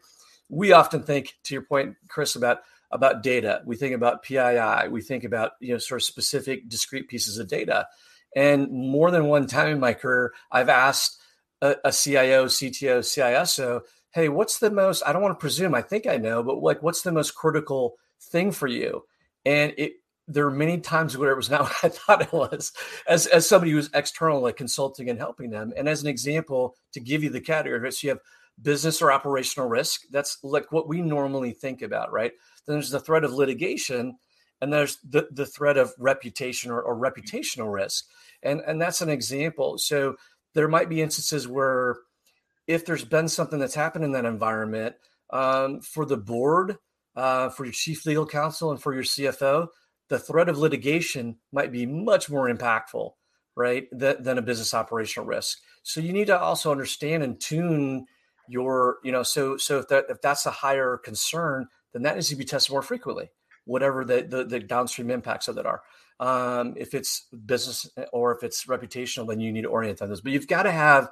we often think to your point chris about about data. We think about PII. We think about you know sort of specific discrete pieces of data. And more than one time in my career, I've asked a, a CIO, CTO, CISO, "Hey, what's the most? I don't want to presume. I think I know, but like, what's the most critical thing for you?" And it there are many times where it was not what I thought it was, as as somebody who's external, like consulting and helping them. And as an example, to give you the category, so you have business or operational risk. That's like what we normally think about, right? Then there's the threat of litigation, and there's the, the threat of reputation or, or reputational risk. And, and that's an example. So there might be instances where if there's been something that's happened in that environment, um, for the board, uh, for your chief legal counsel, and for your CFO, the threat of litigation might be much more impactful, right, than, than a business operational risk. So you need to also understand and tune your, you know, so so if that if that's a higher concern, then that needs to be tested more frequently, whatever the, the, the downstream impacts of that are. Um, if it's business or if it's reputational, then you need to orient on this. But you've got to have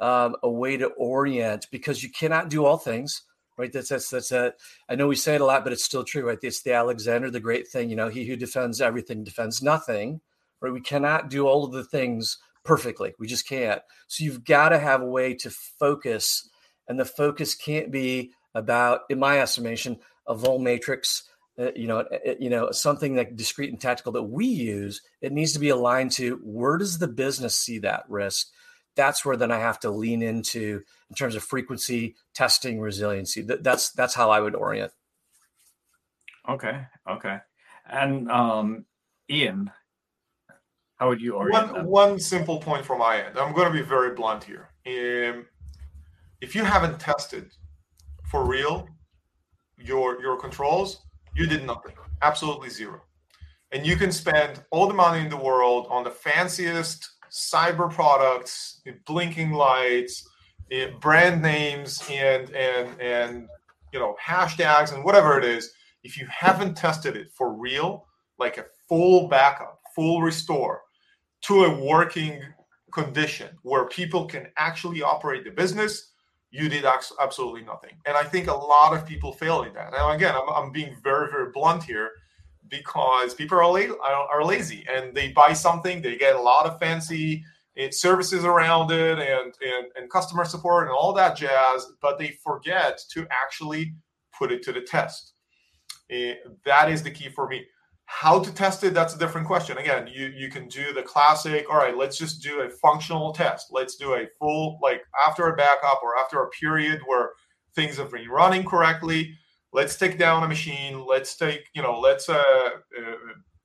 um, a way to orient because you cannot do all things, right? That's that's that's a. I know we say it a lot, but it's still true, right? It's the Alexander the Great thing. You know, he who defends everything defends nothing, right? We cannot do all of the things perfectly. We just can't. So you've got to have a way to focus, and the focus can't be about, in my estimation, a vol matrix, uh, you know, uh, you know, something that discrete and tactical that we use, it needs to be aligned to where does the business see that risk? That's where then I have to lean into in terms of frequency, testing, resiliency. That's that's how I would orient. Okay, okay, and um, Ian, how would you orient? One, one simple point from my end. I'm going to be very blunt here. Um, if you haven't tested for real, your your controls, you did nothing, absolutely zero. And you can spend all the money in the world on the fanciest cyber products, blinking lights, eh, brand names, and and and you know hashtags and whatever it is. If you haven't tested it for real, like a full backup, full restore to a working condition where people can actually operate the business you did absolutely nothing. And I think a lot of people fail in that. Now, again, I'm, I'm being very, very blunt here because people are, la- are lazy and they buy something, they get a lot of fancy eh, services around it and, and, and customer support and all that jazz, but they forget to actually put it to the test. Uh, that is the key for me. How to test it, that's a different question. Again, you, you can do the classic, all right, let's just do a functional test. Let's do a full, like after a backup or after a period where things have been running correctly. Let's take down a machine. Let's take, you know, let's, uh, uh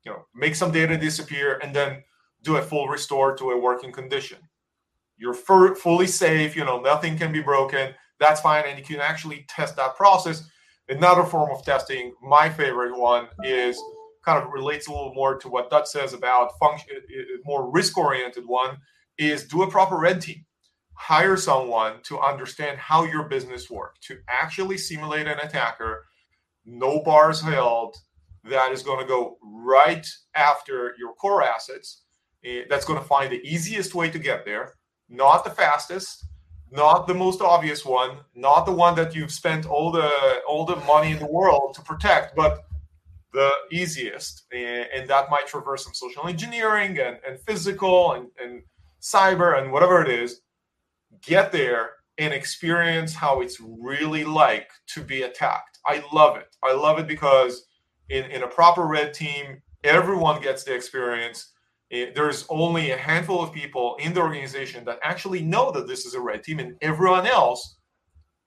you know, make some data disappear and then do a full restore to a working condition. You're fully safe, you know, nothing can be broken. That's fine. And you can actually test that process. Another form of testing, my favorite one is kind of relates a little more to what Dutch says about function, more risk oriented one is do a proper red team. Hire someone to understand how your business works, to actually simulate an attacker, no bars held, that is going to go right after your core assets. Eh, that's going to find the easiest way to get there, not the fastest, not the most obvious one, not the one that you've spent all the all the money in the world to protect, but the easiest. And that might traverse some social engineering and, and physical and, and cyber and whatever it is. Get there and experience how it's really like to be attacked. I love it. I love it because in, in a proper red team, everyone gets the experience. It, there's only a handful of people in the organization that actually know that this is a red team, and everyone else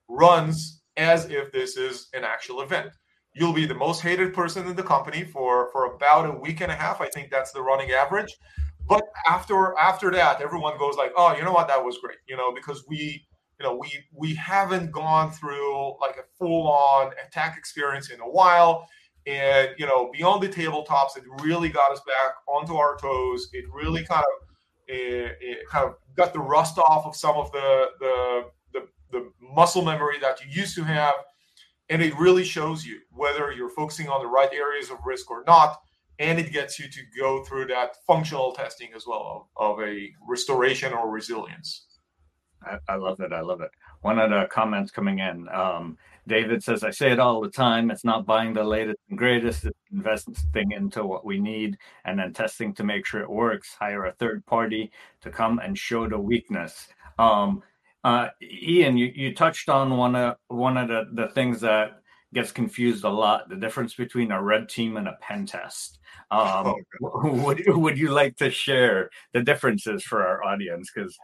runs as if this is an actual event you'll be the most hated person in the company for for about a week and a half i think that's the running average but after after that everyone goes like oh you know what? That was great you know because we you know we we haven't gone through like a full on attack experience in a while. And you know beyond the tabletops it really got us back onto our toes. It really kind of it, it kind of got the rust off of some of the, the the the muscle memory that you used to have. And it really shows you whether you're focusing on the right areas of risk or not and it gets you to go through that functional testing as well of, of a restoration or resilience I, I, love it i love it one of the comments coming in um, David says, I say it all the time. It's not buying the latest and greatest, it's investing into what we need and then testing to make sure it works. Hire a third party to come and show the weakness. Um, uh, Ian, you, you touched on one of one of the, the things that gets confused a lot: the difference between a red team and a pen test. Um, oh, would would you like to share the differences for our audience? Because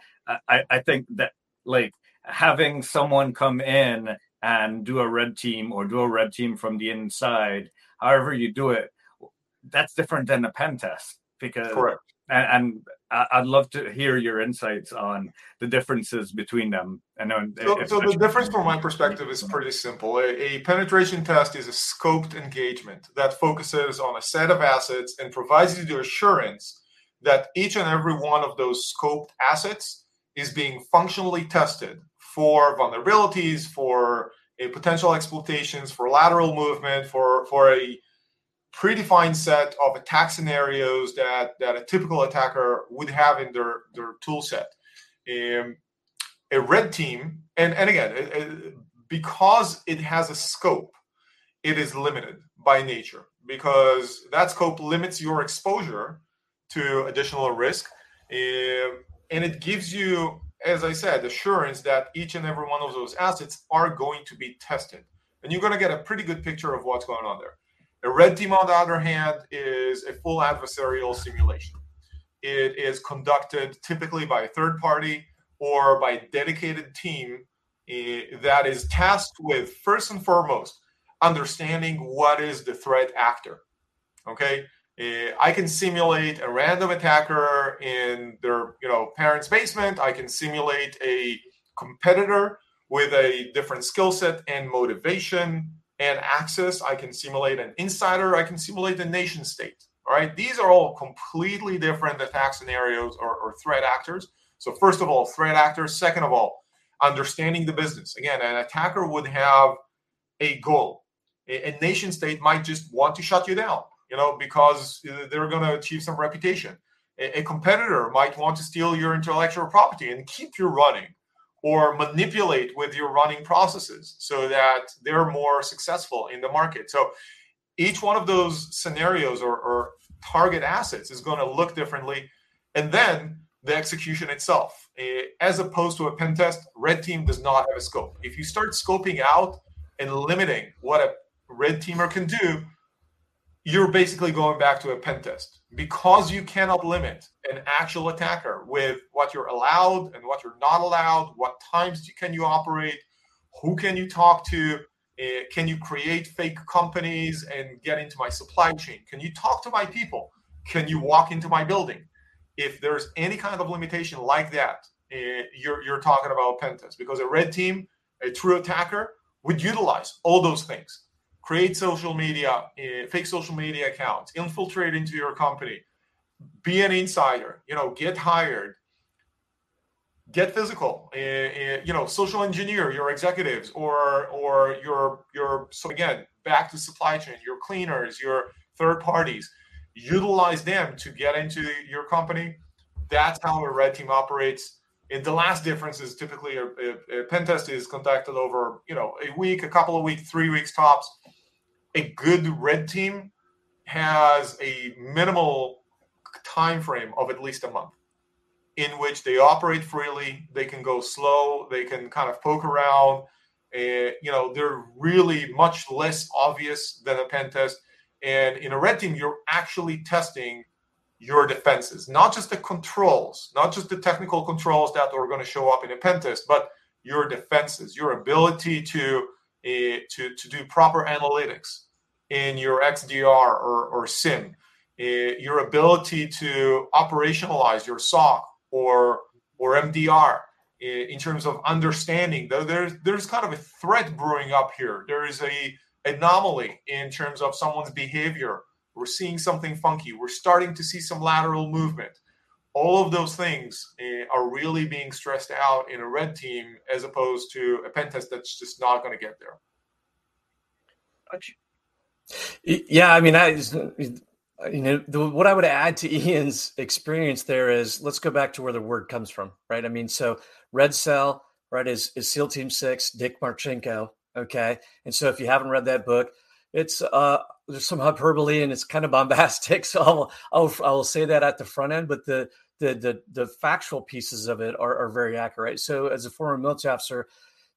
I, I think that like having someone come in and do a red team or do a red team from the inside, however you do it, that's different than a pen test because correct. And, and I'd love to hear your insights on the differences between them. And so, so the difference from my perspective is pretty simple. A, a, penetration test is a scoped engagement that focuses on a set of assets and provides you the assurance that each and every one of those scoped assets is being functionally tested for vulnerabilities, for a potential exploitations, for lateral movement, for for a predefined set of attack scenarios that that a typical attacker would have in their their tool set. Um, a red team, and and again, it, it, because it has a scope, it is limited by nature because that scope limits your exposure to additional risk, um, and it gives you as I said, assurance that each and every one of those assets are going to be tested. And you're going to get a pretty good picture of what's going on there. A red team, on the other hand, is a full adversarial simulation. It is conducted typically by a third party or by a dedicated team uh, that is tasked with, first and foremost, understanding what is the threat actor. Okay. Uh, I can simulate a random attacker in their you know parents' basement. I can simulate a competitor with a different skill set and motivation and access. I can simulate an insider. I can simulate a nation state. All right, these are all completely different attack scenarios or, or threat actors. So first of all, threat actors. Second of all, understanding the business. Again, an attacker would have a goal. A, a nation state might just want to shut you down you know, because uh, they're going to achieve some reputation. A, a competitor might want to steal your intellectual property and keep you running or manipulate with your running processes so that they're more successful in the market. So each one of those scenarios or, or target assets is going to look differently. And then the execution itself, eh, as opposed to a pen test, red team does not have a scope. If you start scoping out and limiting what a red teamer can do, you're basically going back to a pen test. Because you cannot limit an actual attacker with what you're allowed and what you're not allowed what times can you operate who can you talk to uh, can you create fake companies and get into my supply chain? Can you talk to my people? Can you walk into my building? If there's any kind of limitation like that uh, you're, you're talking about pen test. Because a red team a true attacker would utilize all those things create social media, uh, fake social media accounts, infiltrate into your company, be an insider, you know, get hired, get physical, uh, uh, you know, social engineer your executives or or your your so again back to supply chain, your cleaners, your third parties, utilize them to get into your company. That's how a red team operates. And the last difference is typically a, a, a pen test is conducted over, you know, a week, a couple of weeks, three weeks tops a good red team has a minimal time frame of at least a month in which they operate freely they can go slow they can kind of poke around uh, you know they're really much less obvious than a pen test. And in a red team you're actually testing your defenses not just the controls not just the technical controls that are going to show up in a pen test but your defenses your ability to uh, to, to do proper analytics in your XDR or, or SIEM, uh, your ability to operationalize your SOC or, or MDR uh, in terms of understanding. There's, there's kind of a threat brewing up here. There is a, anomaly in terms of someone's behavior. We're seeing something funky. We're starting to see some lateral movement. All of those things uh, are really being stressed out in a red team as opposed to a pen test that's just not going to get there. Yeah, I mean, I, you know, the, what I would add to Ian's experience there is let's go back to where the word comes from, right? I mean, so Red Cell, right, is, is SEAL Team Six, Dick Marcinko, okay? And so if you haven't read that book, it's uh there's some hyperbole and it's kind of bombastic, so I'll I'll, I'll say that at the front end, but the the the, the factual pieces of it are, are very accurate. So as a former military officer,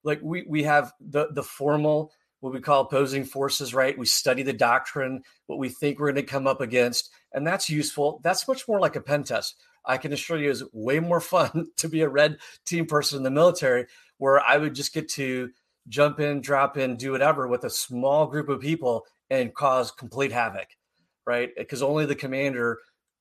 like we we have the the formal what we call opposing forces, right? We study the doctrine, what we think we're going to come up against, and that's useful. That's much more like a pen test. I can assure you is way more fun to be a red team person in the military where I would just get to jump in, drop in, do whatever with a small group of people and cause complete havoc, right? Because only the commander,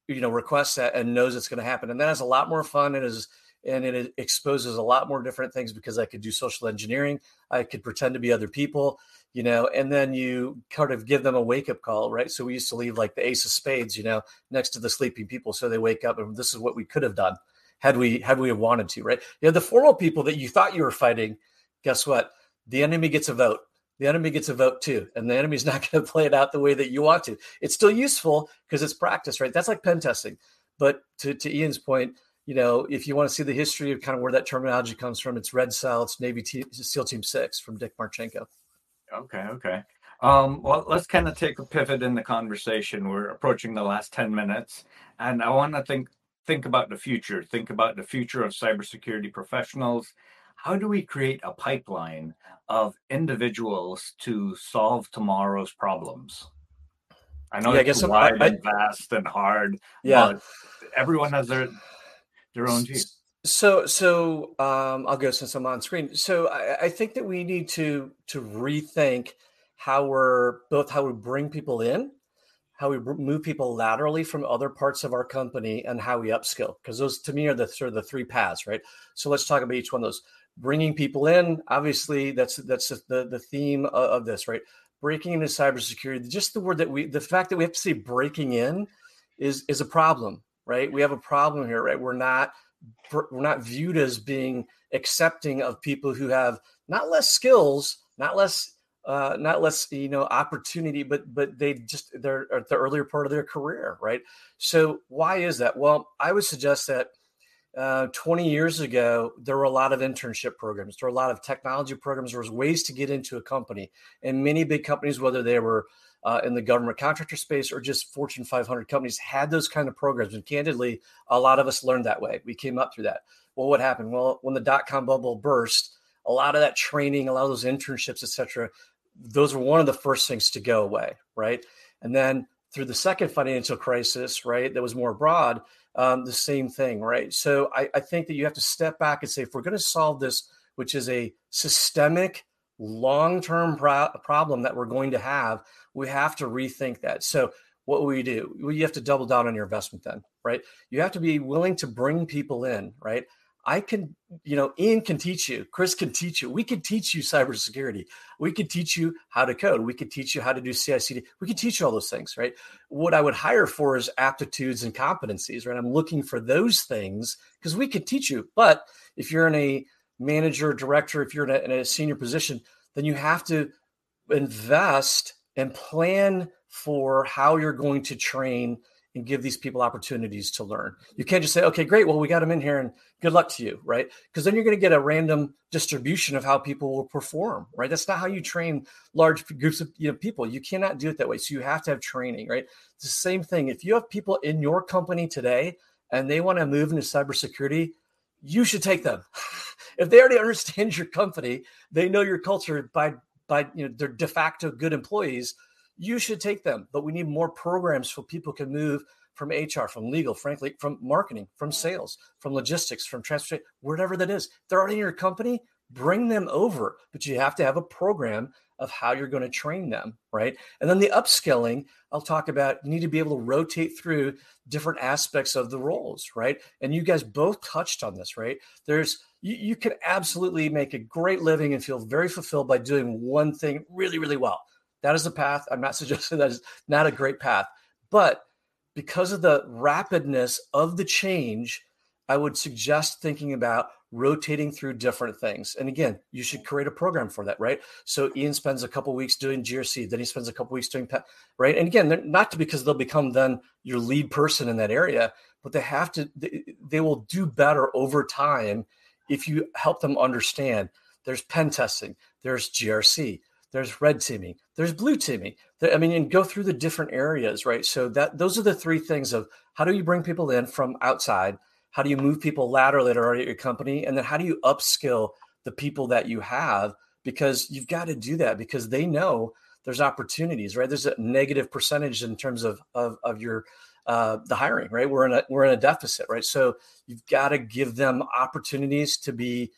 you know, requests that and knows it's going to happen. And that is a lot more fun and is and it exposes a lot more different things because I could do social engineering. I could pretend to be other people, you know, and then you kind of give them a wake up call, right? So we used to leave like the ace of spades, you know, next to the sleeping people. So they wake up and this is what we could have done had we had we wanted to, right? You know, the formal people that you thought you were fighting, guess what? The enemy gets a vote. The enemy gets a vote too, and the enemy's not going to play it out the way that you want to. It's still useful because it's practice, right? That's like pen testing. But to, to Ian's point, you know, if you want to see the history of kind of where that terminology comes from, it's Red Cell, it's Navy T- SEAL Team Six from Dick Marcinko. Okay, okay. Um, well, let's kind of take a pivot in the conversation. We're approaching the last ten minutes, and I want to think think about the future. Think about the future of cybersecurity professionals. How do we create a pipeline of individuals to solve tomorrow's problems? I know yeah, it's I wide I, and vast and hard. Yeah, everyone has their their own. So, so um, I'll go since I'm on screen. So, I, I think that we need to to rethink how we're both how we bring people in, how we move people laterally from other parts of our company, and how we upskill. Because those, to me, are the sort of the three paths, right? So, let's talk about each one of those. Bringing people in, obviously, that's that's the the theme of, of this, right? Breaking into cybersecurity. Just the word that we, the fact that we have to say breaking in, is is a problem right? We have a problem here, right? We're not we're not viewed as being accepting of people who have not less skills, not less uh, not less you know opportunity, but but they just they're at the earlier part of their career, right? So why is that? Well, I would suggest that. Uh, 20 years ago, there were a lot of internship programs. There were a lot of technology programs. There was ways to get into a company, and many big companies, whether they were uh, in the government contractor space or just Fortune 500 companies had those kind of programs. And candidly, a lot of us learned that way. We came up through that. Well, what happened? Well, when the dot com bubble burst, a lot of that training, a lot of those internships, et cetera, those were one of the first things to go away, right? And then through the second financial crisis, right, that was more broad, um, the same thing, right? So I, I think that you have to step back and say, if we're going to solve this, which is a systemic, long term pro- problem that we're going to have, we have to rethink that. So what will we do? Well, you have to double down on your investment then, right? You have to be willing to bring people in, right? I can, you know, Ian can teach you, Chris can teach you. We can teach you cybersecurity. We can teach you how to code. We can teach you how to do CI/CD. We can teach you all those things, right? What I would hire for is aptitudes and competencies, right? I'm looking for those things because we can teach you. But if you're in a manager, director, if you're in a, in a senior position, then you have to invest and plan for how you're going to train and give these people opportunities to learn. You can't just say, okay, great, well, we got them in here and good luck to you, right? Because then you're going to get a random distribution of how people will perform, right? That's not how you train large groups of you know, people. You cannot do it that way. So you have to have training, right? It's the same thing. If you have people in your company today and they want to move into cybersecurity, you should take them. if they already understand your company, they know your culture by by you know they're de facto good employees you should take them. But we need more programs so people can move from hr from legal frankly from marketing from sales from logistics from transportation whatever that is. They're already in your company bring them over. But you have to have a program of how you're going to train them right and then the upskilling i'll talk about you need to be able to rotate through different aspects of the roles right and you guys both touched on this right there's you, you can absolutely make a great living and feel very fulfilled by doing one thing really, really well. That is a path. I'm not suggesting that is not a great path, but because of the rapidness of the change, I would suggest thinking about rotating through different things. And again, you should create a program for that, right? So Ian spends a couple weeks doing GRC, then he spends a couple weeks doing pet, right? And again, not because they'll become then your lead person in that area, but they have to. They, they will do better over time if you help them understand. There's pen testing, there's GRC, there's red teaming, there's blue teaming. I mean, and go through the different areas, right? So that those are the three things of how do you bring people in from outside how do you move people laterally that are already at your company? And then how do you upskill the people that you have? Because you've got to do that because they know there's opportunities, right? There's a negative percentage in terms of of, of your uh, the hiring, right? We're in a we're in a deficit, right? So you've got to give them opportunities to be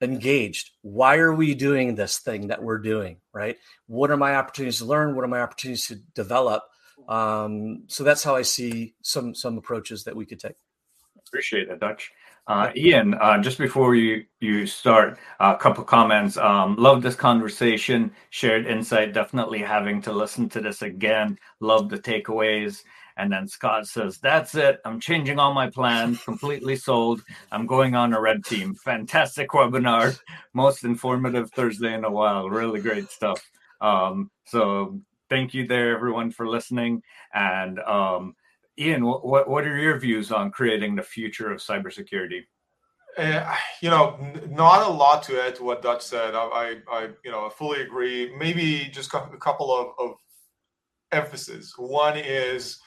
engaged. Why are we doing this thing that we're doing, right? What are my opportunities to learn? What are my opportunities to develop? Um, so that's how I see some some approaches that we could take. Appreciate it, Dutch. Uh, Ian, uh, just before you you start, a couple comments. Um, love this conversation, shared insight. Definitely having to listen to this again. Love the takeaways. And then Scott says, "That's it. I'm changing all my plans. Completely sold. I'm going on a red team. Fantastic webinar. Most informative Thursday in a while. Really great stuff. Um, so thank you there, everyone, for listening. And um, Ian, what what are your views on creating the future of cybersecurity? Uh, you know, n- not a lot to add to what Dutch said. I, I, I you know, fully agree. Maybe just a couple of, of emphasis. One is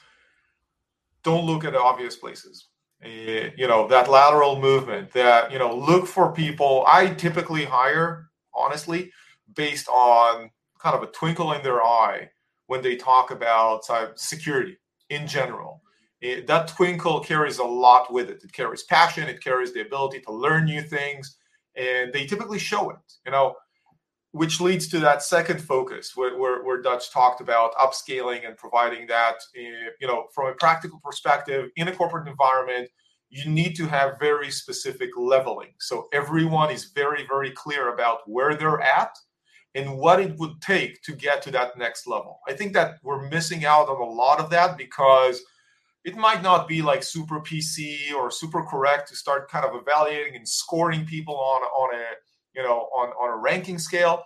don't look at obvious places. Uh, you know, that lateral movement. That you know, look for people. I typically hire, honestly, based on kind of a twinkle in their eye when they talk about cyber security in general. It, that twinkle carries a lot with it. It carries passion, it carries the ability to learn new things, and they typically show it, you know, which leads to that second focus where, where, where Dutch talked about upscaling and providing that, uh, you know, from a practical perspective in a corporate environment. You need to have very specific leveling. So everyone is very, very clear about where they're at and what it would take to get to that next level. I think that we're missing out on a lot of that because it might not be like super PC or super correct to start kind of evaluating and scoring people on on a you know on on a ranking scale.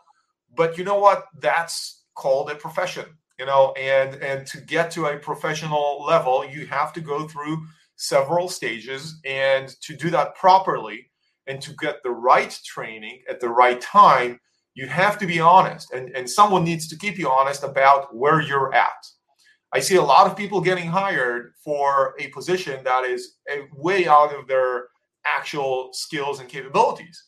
But you know what? That's called a profession, you know, and and to get to a professional level, you have to go through several stages, and to do that properly and to get the right training at the right time you have to be honest and, and someone needs to keep you honest about where you're at. I see a lot of people getting hired for a position that is a way out of their actual skills and capabilities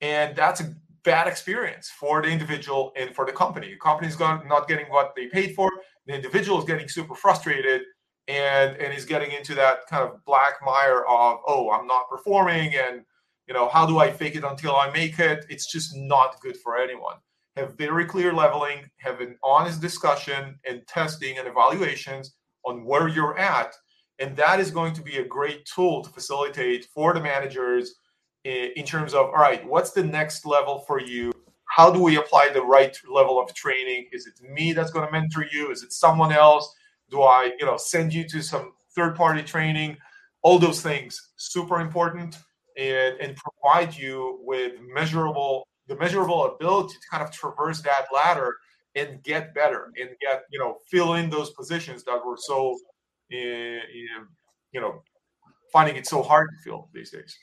and that's a bad experience for the individual and for the company. The company's not getting what they paid for. The individual is getting super frustrated and and is getting into that kind of black mire of oh i'm not performing and you know how do i fake it until i make it? It's just not good for anyone. Have very clear leveling have an honest discussion and testing and evaluations on where you're at. And that is going to be a great tool to facilitate for the managers in terms of all right what's the next level for you? How do we apply the right level of training? Is it me that's going to mentor you? Is it someone else? Do i you know send you to some third party training? All those things super important and, and provide you with measurable the measurable ability to kind of traverse that ladder and get better and get you know fill in those positions that were so uh, you know finding it so hard to fill these days.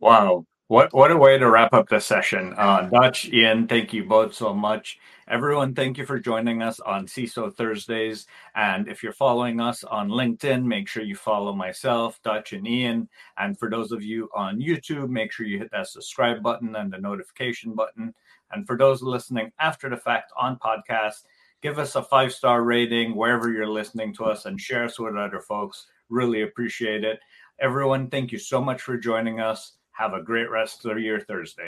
Wow what what a way to wrap up the session uh, dutch ian thank you both so much Everyone, thank you for joining us on CISO Thursdays. And if you're following us on LinkedIn, make sure you follow myself, Dutch, and Ian. And for those of you on YouTube, make sure you hit that subscribe button and the notification button. And for those listening after the fact on podcast, give us a five star rating wherever you're listening to us and share us with other folks. Really appreciate it. Everyone, thank you so much for joining us. Have a great rest of your Thursday.